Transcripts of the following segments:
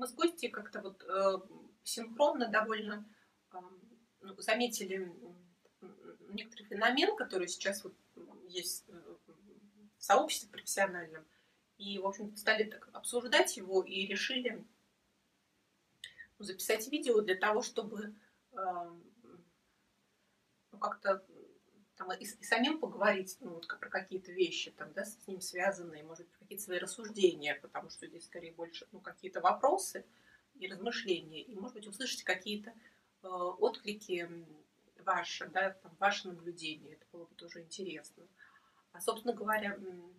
мы с Костей как-то вот э, синхронно довольно э, заметили некоторый феномен, который сейчас вот есть э, в сообществе профессиональном, и, в общем стали так обсуждать его и решили записать видео для того, чтобы э, ну, как-то там, и, и самим поговорить ну, вот, про какие-то вещи, там, да, с ним связанные, может быть, какие-то свои рассуждения, потому что здесь скорее больше ну, какие-то вопросы и размышления, и, может быть, услышать какие-то э, отклики ваши, да, там, ваши наблюдения, это было бы тоже интересно. А, собственно говоря, ну,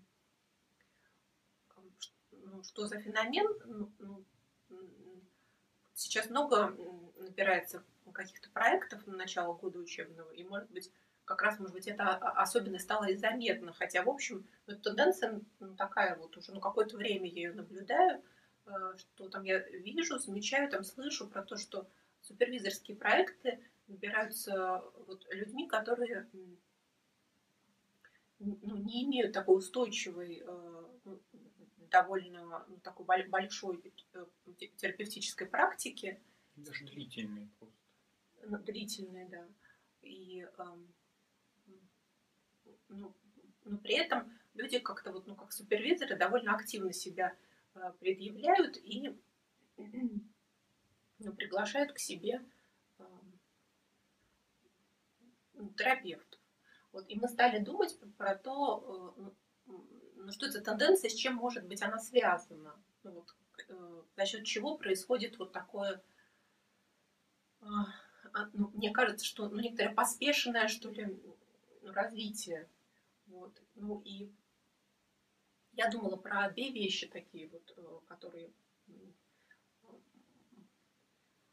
что за феномен, ну, ну, сейчас много набирается каких-то проектов на начало года учебного, и, может быть, как раз, может быть, это особенно стало и заметно. Хотя, в общем, ну, тенденция ну, такая вот уже, ну, какое-то время я ее наблюдаю, э, что там я вижу, замечаю, там слышу про то, что супервизорские проекты набираются вот людьми, которые ну, не имеют такой устойчивой, э, ну, довольно ну, такой большой э, терапевтической практики. Даже длительные просто. Ну, длительные, да. И эм, ну, но при этом люди как-то вот, ну, как супервизоры довольно активно себя э, предъявляют и ну, приглашают к себе э, терапевтов. Вот, и мы стали думать про то, э, ну, ну, что это тенденция, с чем может быть она связана. Ну, вот, э, за счет чего происходит вот такое, э, ну, мне кажется, что ну, некоторое поспешенное, что ли, развитие вот. Ну и я думала про две вещи такие вот, э, которые,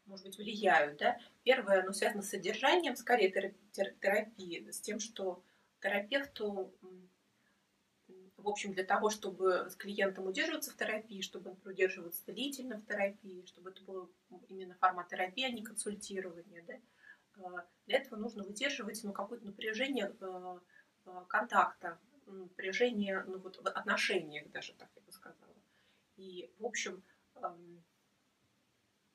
может быть, влияют. Да? Первое, ну, связано с содержанием, скорее, терапии, с тем, что терапевту, в общем, для того, чтобы с клиентом удерживаться в терапии, чтобы он удерживаться длительно в терапии, чтобы это был именно формат терапии, а не консультирование, да? Э, для этого нужно выдерживать ну, какое-то напряжение Э, контакта, напряжения, ну вот в отношениях даже, так я бы сказала. И, в общем, эм,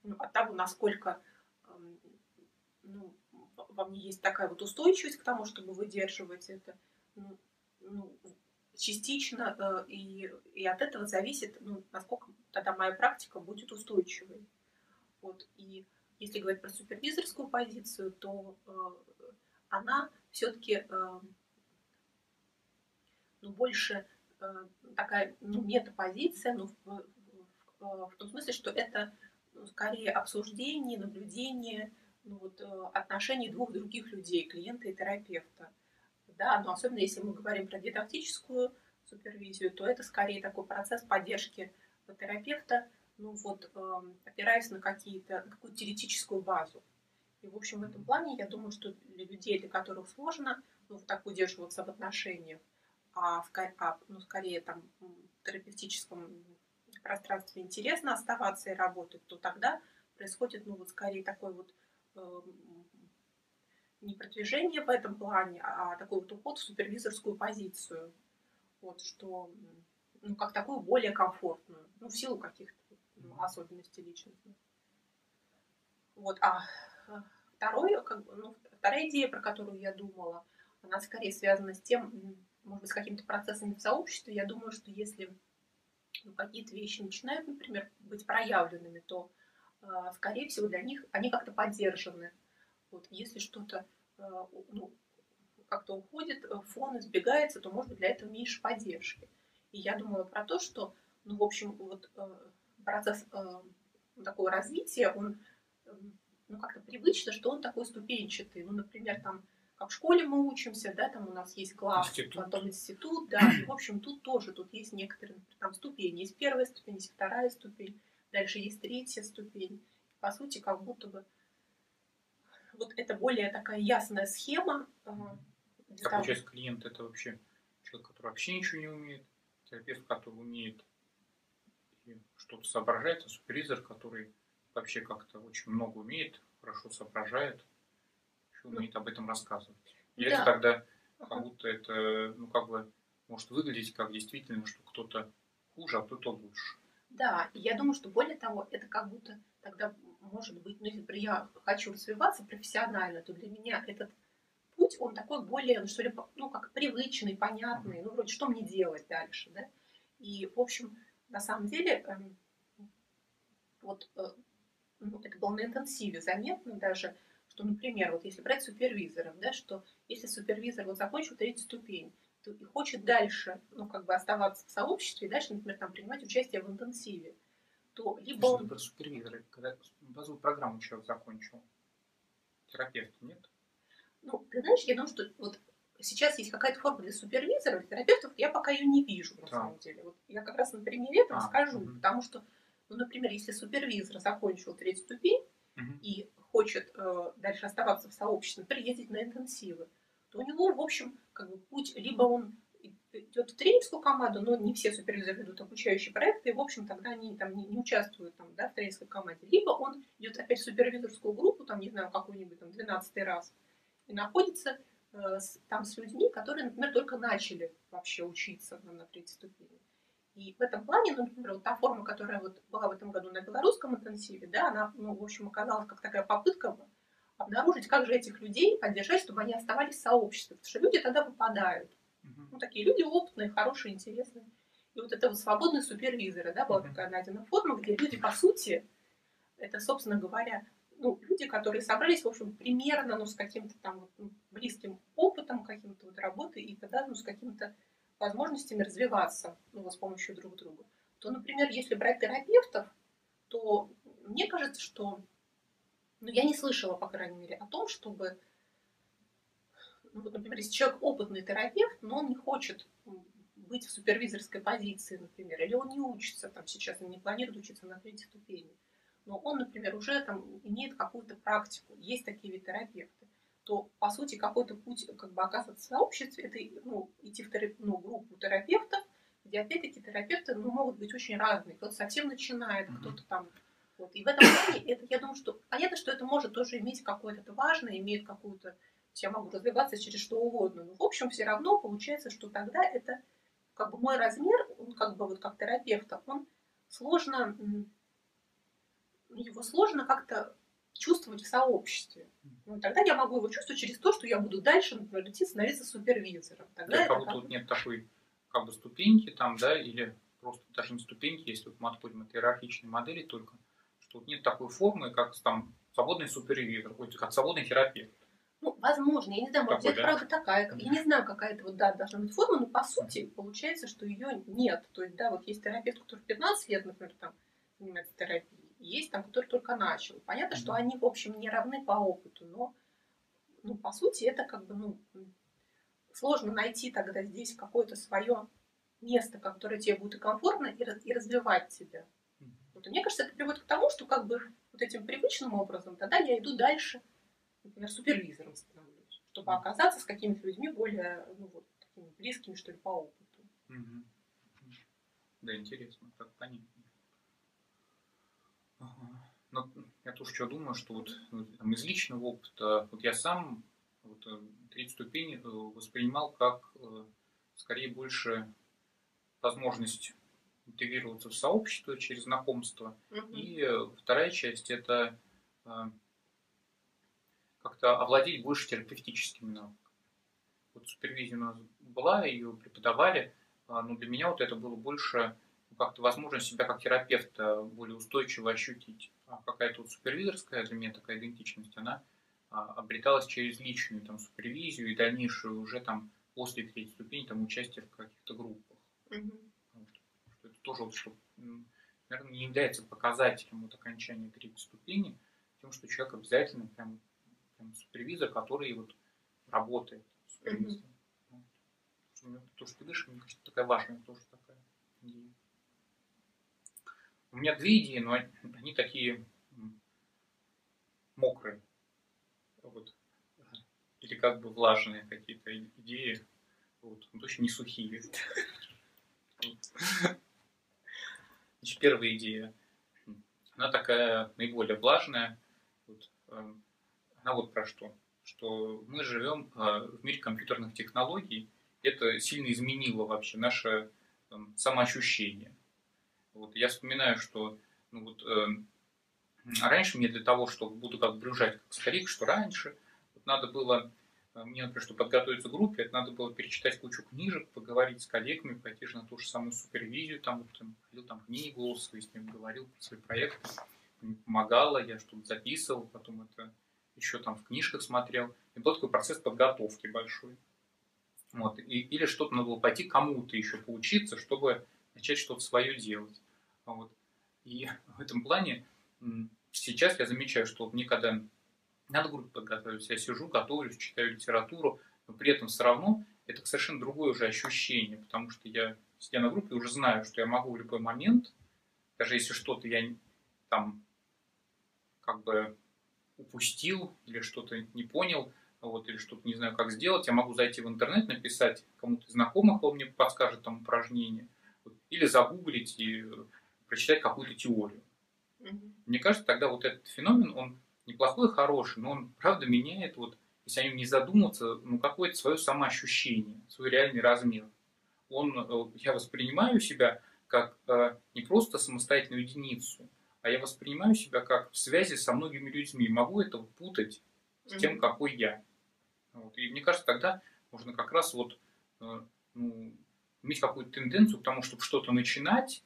ну, от того, насколько эм, ну, во мне есть такая вот устойчивость к тому, чтобы выдерживать это, ну, ну, частично, э, и, и от этого зависит, ну, насколько тогда моя практика будет устойчивой. Вот, и если говорить про супервизорскую позицию, то э, она все-таки э, ну, больше э, такая ну, метапозиция, ну, в, в, в том смысле, что это ну, скорее обсуждение, наблюдение ну, вот, э, отношений двух других людей, клиента и терапевта. Да, но особенно если мы говорим про дидактическую супервизию, то это скорее такой процесс поддержки терапевта, ну вот, э, опираясь на какие-то, какую-то теоретическую базу. И, в общем, в этом плане, я думаю, что для людей, для которых сложно ну, вот так удерживаться в отношениях, а, а ну, скорее там в терапевтическом пространстве интересно оставаться и работать, то тогда происходит, ну, вот скорее такой вот э, не продвижение в этом плане, а такой вот уход в супервизорскую позицию. Вот, что, ну, как такую более комфортную, ну, в силу каких-то ну, особенностей личности. Вот, а э, второй, как ну, вторая идея, про которую я думала, она скорее связана с тем, может быть, с какими-то процессами в сообществе, я думаю, что если ну, какие-то вещи начинают, например, быть проявленными, то, э, скорее всего, для них они как-то поддержаны. Вот, если что-то э, ну, как-то уходит, э, фон избегается, то, может быть, для этого меньше поддержки. И я думала про то, что, ну, в общем, вот э, процесс э, такого развития, он, э, ну, как-то привычно, что он такой ступенчатый. Ну, например, там, как в школе мы учимся, да, там у нас есть класс, институт. потом институт, да, и, в общем, тут тоже, тут есть некоторые там ступени. Есть первая ступень, есть вторая ступень, дальше есть третья ступень. По сути, как будто бы вот это более такая ясная схема. А как получается, клиент это вообще человек, который вообще ничего не умеет, терапевт, который умеет что-то соображать, а супервизор, который вообще как-то очень много умеет, хорошо соображает, умеет об этом рассказывать. И да. это тогда как будто это, ну, как бы, может выглядеть как действительно, что кто-то хуже, а кто-то лучше. Да, и я думаю, что более того, это как будто тогда может быть, ну, если я хочу развиваться профессионально, то для меня этот путь, он такой более, ну, что ли, ну, как привычный, понятный, ну, вроде, что мне делать дальше, да? И, в общем, на самом деле, эм, вот э, ну, это было на интенсиве заметно даже, что, например, вот если брать супервизоров, да, что если супервизор вот закончил третью ступень, то и хочет дальше, ну, как бы оставаться в сообществе, дальше, например, там принимать участие в интенсиве, то либо он... Про супервизоры, когда базовую программу человек закончил, терапевт нет? Ну, ты знаешь, я думаю, что вот сейчас есть какая-то форма для супервизоров, терапевтов, я пока ее не вижу, на да. самом деле. Вот я как раз на примере этого а, скажу, угу. потому что, ну, например, если супервизор закончил третью ступень угу. и хочет э, дальше оставаться в сообществе, например, ездить на интенсивы, то у него, в общем, как бы путь, либо он идет в тренерскую команду, но не все супервизоры ведут обучающие проекты, и, в общем, тогда они там не, не участвуют там, да, в тренерской команде. Либо он идет опять в супервизорскую группу, там, не знаю, какой-нибудь там 12 раз, и находится э, с, там с людьми, которые, например, только начали вообще учиться на, на третьей ступени. И в этом плане, ну, например, вот та форма, которая вот была в этом году на белорусском интенсиве, да, она, ну, в общем, оказалась как такая попытка обнаружить, как же этих людей поддержать, чтобы они оставались в сообществе, потому что люди тогда выпадают. Ну, такие люди опытные, хорошие, интересные. И вот это вот свободные супервизоры, да, была такая найдена форма, где люди, по сути, это, собственно говоря, ну, люди, которые собрались, в общем, примерно, ну, с каким-то там вот, ну, близким опытом каким-то вот работы и тогда, ну, с какими-то возможностями развиваться, ну, с помощью друг друга. То, например, если брать терапевтов, то мне кажется, что, ну, я не слышала, по крайней мере, о том, чтобы ну, вот, например, если человек опытный терапевт, но он не хочет быть в супервизорской позиции, например, или он не учится там сейчас, он не планирует учиться на третьей ступени, но он, например, уже там имеет какую-то практику, есть такие ведь терапевты, то, по сути, какой-то путь как бы оказываться в сообществе, это ну, идти в терап... ну, группу терапевтов, где, опять-таки, терапевты ну, могут быть очень разные. Кто-то совсем начинает, кто-то там... Вот. И в этом плане, это, я думаю, что понятно, что это может тоже иметь какое-то важное, имеет какую-то я могу развиваться через что угодно. Но в общем все равно получается, что тогда это как бы мой размер, он как бы вот как терапевта, он сложно, его сложно как-то чувствовать в сообществе. Ну, тогда я могу его чувствовать через то, что я буду дальше, например, идти становиться супервизором. Тогда да, как будто вот нет такой как бы ступеньки там, да, или просто даже не ступеньки, если вот мы отходим от иерархичной модели только, что вот нет такой формы, как там свободный супервизор, как свободный терапевт. Ну, возможно, я не знаю, может быть, это правда такая. Я не знаю, какая это вот, да, должна быть форма, но по сути получается, что ее нет. То есть, да, вот есть терапевт, который 15 лет, например, там занимается терапией, есть там, который только начал. Понятно, что они, в общем, не равны по опыту, но, ну, по сути, это как бы, ну, сложно найти тогда здесь какое-то свое место, которое тебе будет и комфортно, и, и развивать тебя. Вот, и мне кажется, это приводит к тому, что как бы вот этим привычным образом тогда я иду дальше – например, супервизором становлюсь, чтобы оказаться с какими-то людьми более, ну вот, такими близкими, что ли, по опыту. Да, интересно, так понятно. Но я тоже что думаю, что вот ну, там, из личного опыта, вот я сам вот, э, третью ступень э, воспринимал как э, скорее больше возможность интегрироваться в сообщество через знакомство. Угу. И вторая часть это как-то овладеть больше терапевтическими навыками. Вот супервизия у нас была, ее преподавали, а, но для меня вот это было больше ну, как-то возможность себя как терапевта более устойчиво ощутить. А какая-то вот супервизорская для меня такая идентичность, она а, обреталась через личную там супервизию и дальнейшую уже там после третьей ступени там участие в каких-то группах. Mm-hmm. Вот. Это тоже вот, что, наверное, не является показателем вот окончания третьей ступени, тем, что человек обязательно прям там, супервизор, который вот работает. Супервизор. Mm-hmm. Вот. То, что ты говоришь, мне кажется, такая важная тоже такая идея. У меня две идеи, но они такие мокрые. Вот. Или как бы влажные какие-то идеи. Вот. Но точно не сухие. Значит, первая идея. Она такая наиболее влажная. Вот, эм, она вот про что. Что мы живем а, в мире компьютерных технологий, это сильно изменило вообще наше там, самоощущение. Вот, я вспоминаю, что ну, вот, э, раньше мне для того, чтобы буду как брюжать как старик, что раньше вот, надо было, э, мне, например, чтобы подготовиться к группе, это надо было перечитать кучу книжек, поговорить с коллегами, пойти же на ту же самую супервизию, там, вот, там, ходил там голосовые, с ним говорил про свои проекты, мне помогало, я что-то записывал, потом это еще там в книжках смотрел. И был такой процесс подготовки большой. Вот. И, или что-то надо было пойти кому-то еще поучиться, чтобы начать что-то свое делать. Вот. И в этом плане сейчас я замечаю, что мне когда надо группу подготовиться, я сижу, готовлюсь, читаю литературу, но при этом все равно это совершенно другое уже ощущение, потому что я, сидя на группе, уже знаю, что я могу в любой момент, даже если что-то я там как бы упустил или что-то не понял, вот, или что-то не знаю, как сделать, я могу зайти в интернет, написать кому-то знакомых, он мне подскажет там упражнение, вот, или загуглить и прочитать какую-то теорию. Mm-hmm. Мне кажется, тогда вот этот феномен, он неплохой, хороший, но он, правда, меняет, вот, если о нем не задуматься, ну, какое-то свое самоощущение, свой реальный размер. Он, э, я воспринимаю себя как э, не просто самостоятельную единицу, а я воспринимаю себя как в связи со многими людьми. Могу это путать с тем, какой я. Вот. И мне кажется, тогда можно как раз вот э, ну, иметь какую-то тенденцию к тому, чтобы что-то начинать,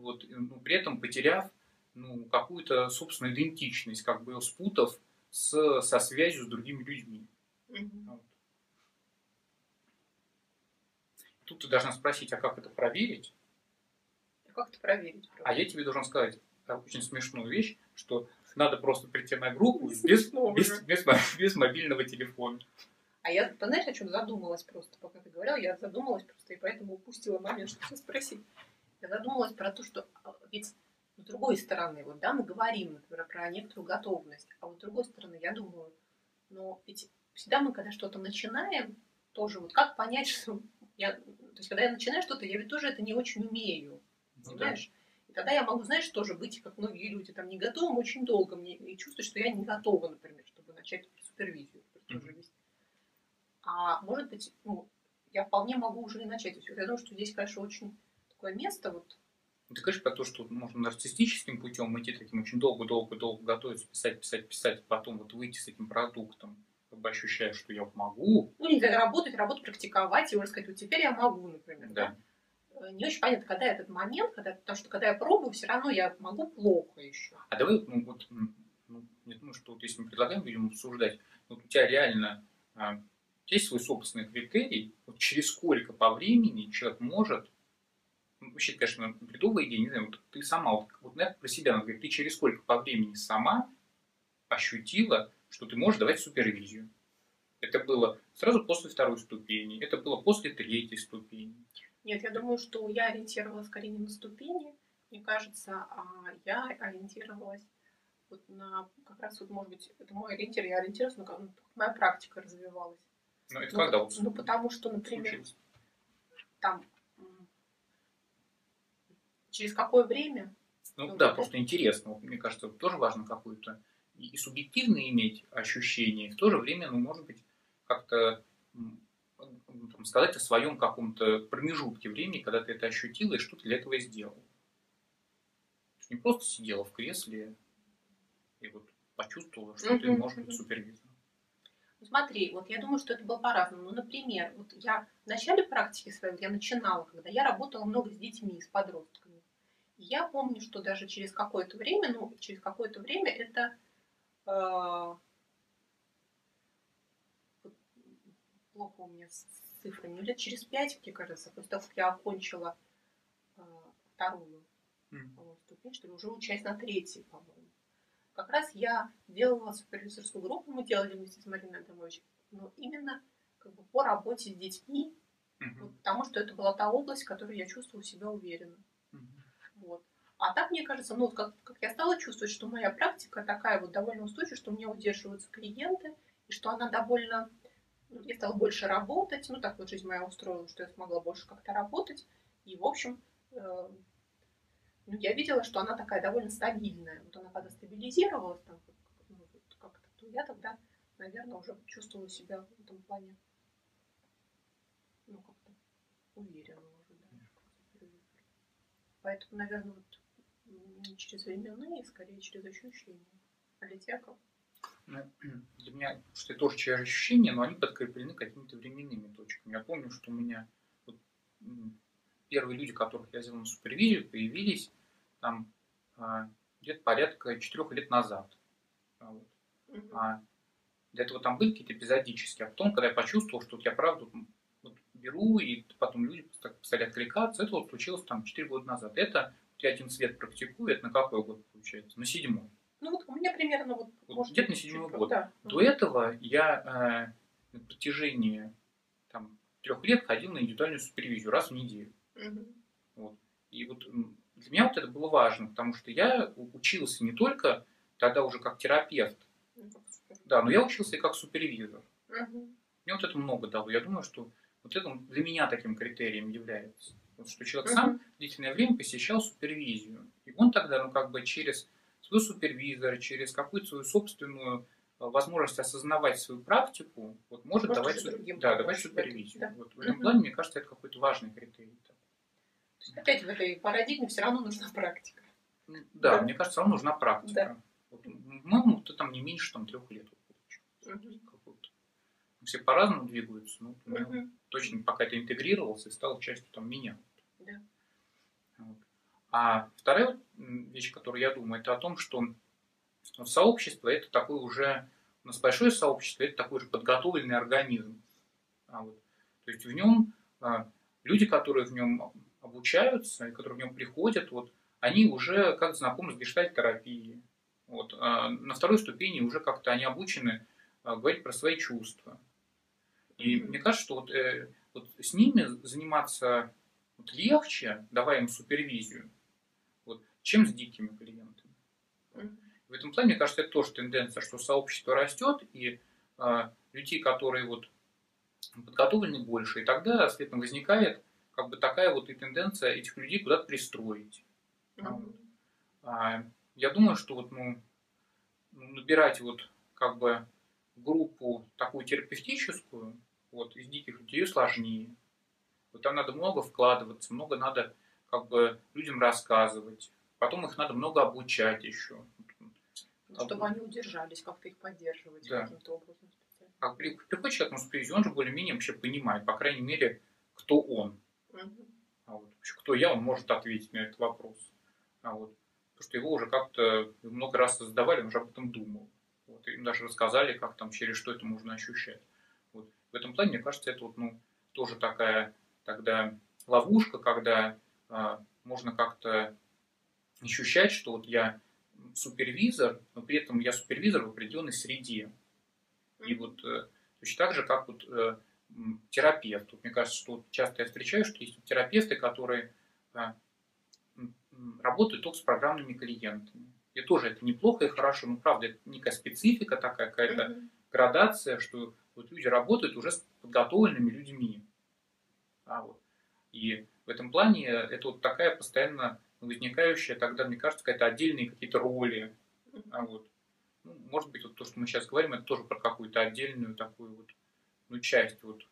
вот, ну, при этом потеряв ну, какую-то собственную идентичность, как бы спутав с, со связью с другими людьми. Mm-hmm. Вот. Тут ты должна спросить, а как это проверить? А как это проверить? Правда? А я тебе должен сказать, очень смешную вещь, что надо просто прийти на группу без, без, без, без мобильного телефона. А я, знаешь, о чем задумалась просто, пока ты говорил, я задумалась просто, и поэтому упустила момент, чтобы спросить. Я задумалась про то, что а, ведь с другой стороны, вот, да, мы говорим, например, про некоторую готовность, а вот с другой стороны, я думаю, но ведь всегда мы, когда что-то начинаем, тоже вот как понять, что я, то есть, когда я начинаю что-то, я ведь тоже это не очень умею, ну, понимаешь? Да. И тогда я могу, знаешь, тоже быть, как многие люди, там, не готовым очень долго мне, и чувствовать, что я не готова, например, чтобы начать супервизию тоже вести. А может быть, ну, я вполне могу уже и начать. Я думаю, что здесь, конечно, очень такое место вот ну, ты говоришь про то, что можно нарциссическим путем идти таким очень долго-долго-долго готовиться, писать, писать, писать, потом вот выйти с этим продуктом, как бы ощущая, что я могу. Ну, не работать, работать, практиковать, и уже сказать, вот теперь я могу, например. Да. да? Э, не очень понятно, когда этот момент, когда, потому что когда я пробую, все равно я могу плохо еще. А давай, ну вот, ну, я думаю, что вот если мы предлагаем будем обсуждать, вот у тебя реально а, есть свой собственный критерий, вот через сколько по времени человек может, вообще, конечно, бредовая идея, не знаю, вот ты сама, вот, вот наверное, про себя надо говорить, ты через сколько по времени сама ощутила, что ты можешь давать супервизию. Это было сразу после второй ступени, это было после третьей ступени. Нет, я думаю, что я ориентировалась скорее не на ступени, мне кажется, а я ориентировалась вот на, как раз вот, может быть, это мой ориентир, я ориентировалась на как моя практика развивалась. Ну, это ну, когда Ну, потому что, например, случилось? там, через какое время? Ну, ну да, это... просто интересно. Вот, мне кажется, тоже важно какую-то и субъективно иметь ощущение, и в то же время, ну, может быть, как-то там, сказать о своем каком-то промежутке времени, когда ты это ощутила и что ты для этого сделал. Не просто сидела в кресле и вот почувствовала, что ты можешь быть супервизором. Ну, смотри, вот я думаю, что это было по-разному. Ну, например, вот я в начале практики своей, я начинала, когда я работала много с детьми, с подростками. Я помню, что даже через какое-то время, ну, через какое-то время это э, плохо у меня с цифрами, ну, лет через пять, мне кажется, после того, как я окончила э, вторую mm. ступень, что ли, уже учась на третьей, по-моему. Как раз я делала супервизорскую группу, мы делали вместе с Мариной Адамович, но именно как бы по работе с детьми, mm-hmm. вот, потому что это была та область, в которой я чувствовала себя уверенно. Вот. А так, мне кажется, ну, как, как я стала чувствовать, что моя практика такая вот довольно устойчивая, что у меня удерживаются клиенты, и что она довольно я стала больше работать, ну так вот жизнь моя устроила, что я смогла больше как-то работать. И, в общем, э, ну, я видела, что она такая довольно стабильная. Вот она когда стабилизировалась там ну, как-то, то я тогда, наверное, уже чувствовала себя в этом плане ну, как-то уверенно уже, да. Поэтому, наверное, вот не через временные, скорее через ощущения. А для тебя как? Ну, для меня, что это тоже через ощущения, но они подкреплены какими-то временными точками. Я помню, что у меня вот, первые люди, которых я взял на супервизию, появились там а, где-то порядка четырех лет назад. А, вот. Угу. А, для этого там были какие-то эпизодические. А потом, когда я почувствовал, что вот я правда вот, беру, и потом люди стали откликаться, это вот случилось там 4 года назад. Это один цвет практикую, это на какой год получается? На седьмой. Ну вот у меня примерно вот... вот где-то на седьмой год. Да. До этого я э, на протяжении там, трех лет ходил на индивидуальную супервизию раз в неделю. Угу. Вот. И вот для меня вот это было важно, потому что я учился не только тогда уже как терапевт, да, но я учился и как супервизор. Угу. Мне вот это много дало. Я думаю, что вот это для меня таким критерием является. Вот, что человек сам длительное время посещал супервизию. И он тогда, ну, как бы через свой супервизор, через какую-то свою собственную э, возможность осознавать свою практику, вот может, может давать, су... да, давать супервизию. Да. Вот в этом плане, мне кажется, это какой-то важный критерий. То есть, опять в этой парадигме все равно нужна практика. Да, да. мне кажется, все равно нужна практика. Да. Вот, по-моему, ты там не меньше там, трех лет. Все по-разному двигаются, но вот угу. точно пока это интегрировался и стал частью там меня. Да. Вот. А вторая вещь, которую я думаю, это о том, что вот сообщество это такое уже, у нас большое сообщество, это такой же подготовленный организм. А вот, то есть в нем а, люди, которые в нем обучаются и которые в нем приходят, вот, они уже как знакомы с гештальт-терапией. Вот, а на второй ступени уже как-то они обучены а, говорить про свои чувства. И mm-hmm. мне кажется, что вот, э, вот с ними заниматься вот легче, давая им супервизию, вот, чем с дикими клиентами. Mm-hmm. В этом плане, мне кажется, это тоже тенденция, что сообщество растет, и э, людей, которые вот подготовлены больше, и тогда, следовательно, возникает как бы такая вот и тенденция этих людей куда-то пристроить. Mm-hmm. А, я думаю, что вот, ну, набирать вот как бы группу такую терапевтическую, вот, из диких людей сложнее. Вот там надо много вкладываться, много надо как бы людям рассказывать. Потом их надо много обучать еще. Ну, чтобы они удержались, как-то их поддерживать да. каким-то образом. А приходит человек на супервизию, он же более-менее вообще понимает, по крайней мере, кто он. Угу. А вот, кто я, он может ответить на этот вопрос. А вот, потому что его уже как-то много раз задавали, он уже об этом думал. Вот, им даже рассказали, как там через что это можно ощущать. В этом плане, мне кажется, это вот, ну, тоже такая тогда ловушка, когда э, можно как-то ощущать, что вот я супервизор, но при этом я супервизор в определенной среде. И вот э, точно так же, как вот э, терапевт. Вот мне кажется, что часто я встречаю, что есть терапевты, которые э, работают только с программными клиентами. И тоже это неплохо и хорошо, но правда это некая специфика такая, какая-то mm-hmm. градация, что вот люди работают уже с подготовленными людьми. А вот. И в этом плане это вот такая постоянно возникающая тогда, мне кажется, какая-то отдельные какие-то роли. А вот. Ну, может быть, вот то, что мы сейчас говорим, это тоже про какую-то отдельную такую вот ну, часть вот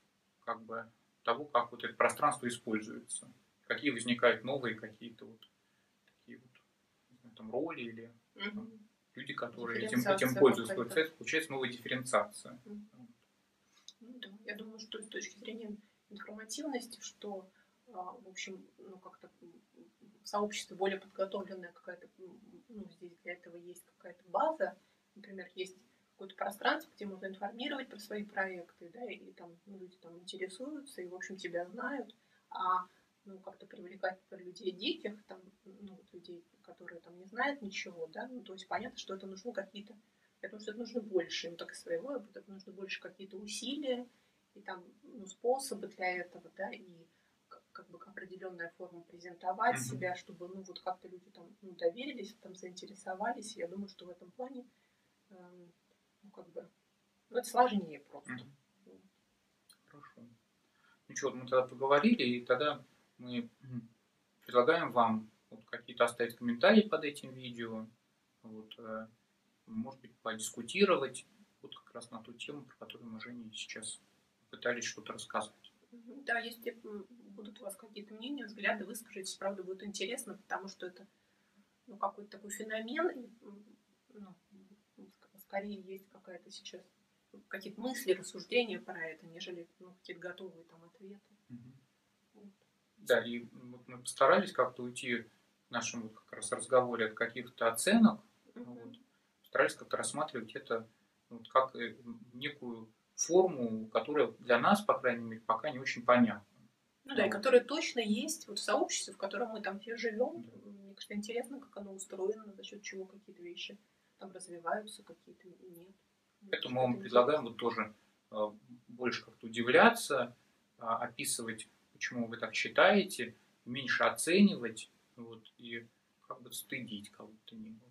как бы того, как вот это пространство используется. Какие возникают новые какие-то вот такие вот знаю, там роли или там, люди, которые этим, этим пользуются. Получается новая дифференциация. Угу. Ну, да. Я думаю, что с точки зрения информативности, что, а, в общем, ну, как-то сообщество более подготовленное какая-то, ну, здесь для этого есть какая-то база, например, есть какое-то пространство, где можно информировать про свои проекты, да, и там ну, люди там интересуются и, в общем, тебя знают, а ну, как-то привлекать людей диких, там, ну, людей, которые там не знают ничего, да, ну, то есть понятно, что это нужны какие-то думаю, что это нужно больше им так своего опыта, нужно больше какие-то усилия и там ну, способы для этого, да, и как бы определенная форма презентовать mm-hmm. себя, чтобы ну вот как-то люди там ну, доверились, там заинтересовались. Я думаю, что в этом плане э, ну как бы ну, это сложнее просто. Mm-hmm. Хорошо. Ну что, мы тогда поговорили, и тогда мы предлагаем вам вот, какие-то оставить комментарии под этим видео. Вот, э, может быть, подискутировать вот как раз на ту тему, про которую мы Жене сейчас пытались что-то рассказать. Да, если будут у вас какие-то мнения, взгляды, выскажитесь, правда, будет интересно, потому что это ну, какой-то такой феномен, ну, скорее есть какая-то сейчас какие-то мысли, рассуждения про это, нежели ну, какие-то готовые там ответы. Вот. Да, и вот мы постарались как-то уйти в нашем вот как раз разговоре от каких-то оценок, угу. вот, старались как-то рассматривать это вот, как э, некую форму, которая для нас, по крайней мере, пока не очень понятна. Ну да, и которая точно есть вот в сообществе, в котором мы там все живем. Да. Мне кажется, интересно, как оно устроено, за счет чего какие-то вещи там развиваются, какие-то нет. Поэтому мы вам предлагаем вот тоже а, больше как-то удивляться, а, описывать, почему вы так считаете, меньше оценивать, вот, и как бы стыдить кого-то не было.